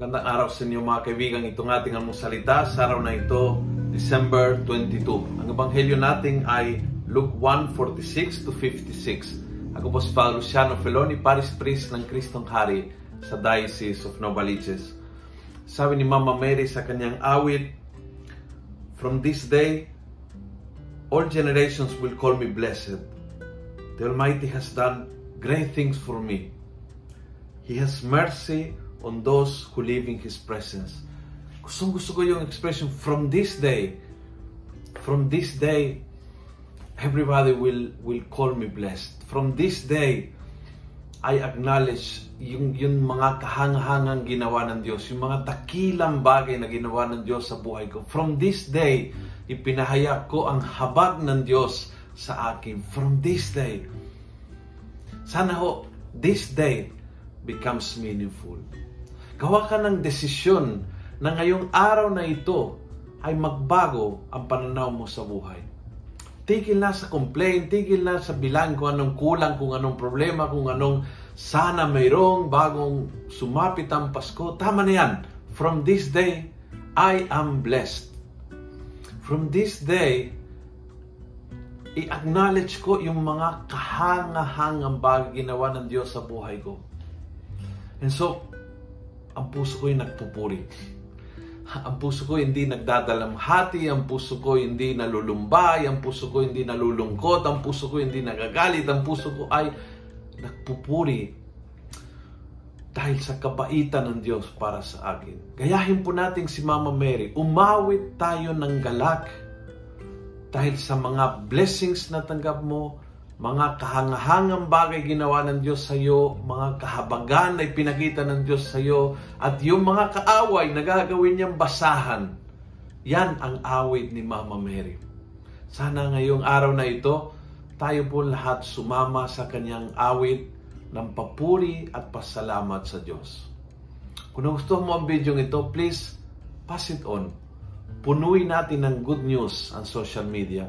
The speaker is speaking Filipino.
Magandang araw sa inyo mga kaibigan. Itong ating almusalita sa araw na ito, December 22. Ang ebanghelyo natin ay Luke 1:46 to 56. Ako po si Father Luciano Feloni, Paris Priest ng Kristong Hari sa Diocese of Novaliches. Sabi ni Mama Mary sa kanyang awit, From this day, all generations will call me blessed. The Almighty has done great things for me. He has mercy on those who live in His presence. Gustong gusto ko yung expression, from this day, from this day, everybody will will call me blessed. From this day, I acknowledge yung, yung mga kahangahangang ginawa ng Diyos, yung mga takilang bagay na ginawa ng Diyos sa buhay ko. From this day, ipinahayag ko ang habag ng Diyos sa akin. From this day, sana ho, this day becomes meaningful. Gawa ka ng desisyon na ngayong araw na ito ay magbago ang pananaw mo sa buhay. Tigil na sa complaint, tigil na sa bilang kung anong kulang, kung anong problema, kung anong sana mayroong bagong sumapit ang Pasko. Tama na yan. From this day, I am blessed. From this day, i-acknowledge ko yung mga kahangahangang bagay ginawa ng Diyos sa buhay ko. And so, ang puso ko ay nagpupuri. Ang puso ko hindi nagdadalamhati, ang puso ko hindi nalulumbay, ang puso ko hindi nalulungkot, ang puso ko hindi nagagalit, ang puso ko ay nagpupuri dahil sa kabaitan ng Diyos para sa akin. Gayahin po natin si Mama Mary, umawit tayo ng galak dahil sa mga blessings na tanggap mo, mga kahangahangang bagay ginawa ng Diyos sa iyo, mga kahabagan na ipinakita ng Diyos sa iyo, at yung mga kaaway na gagawin niyang basahan, yan ang awit ni Mama Mary. Sana ngayong araw na ito, tayo po lahat sumama sa kanyang awit ng papuri at pasalamat sa Diyos. Kung gusto mo ang video ito, please pass it on. Punuin natin ng good news ang social media.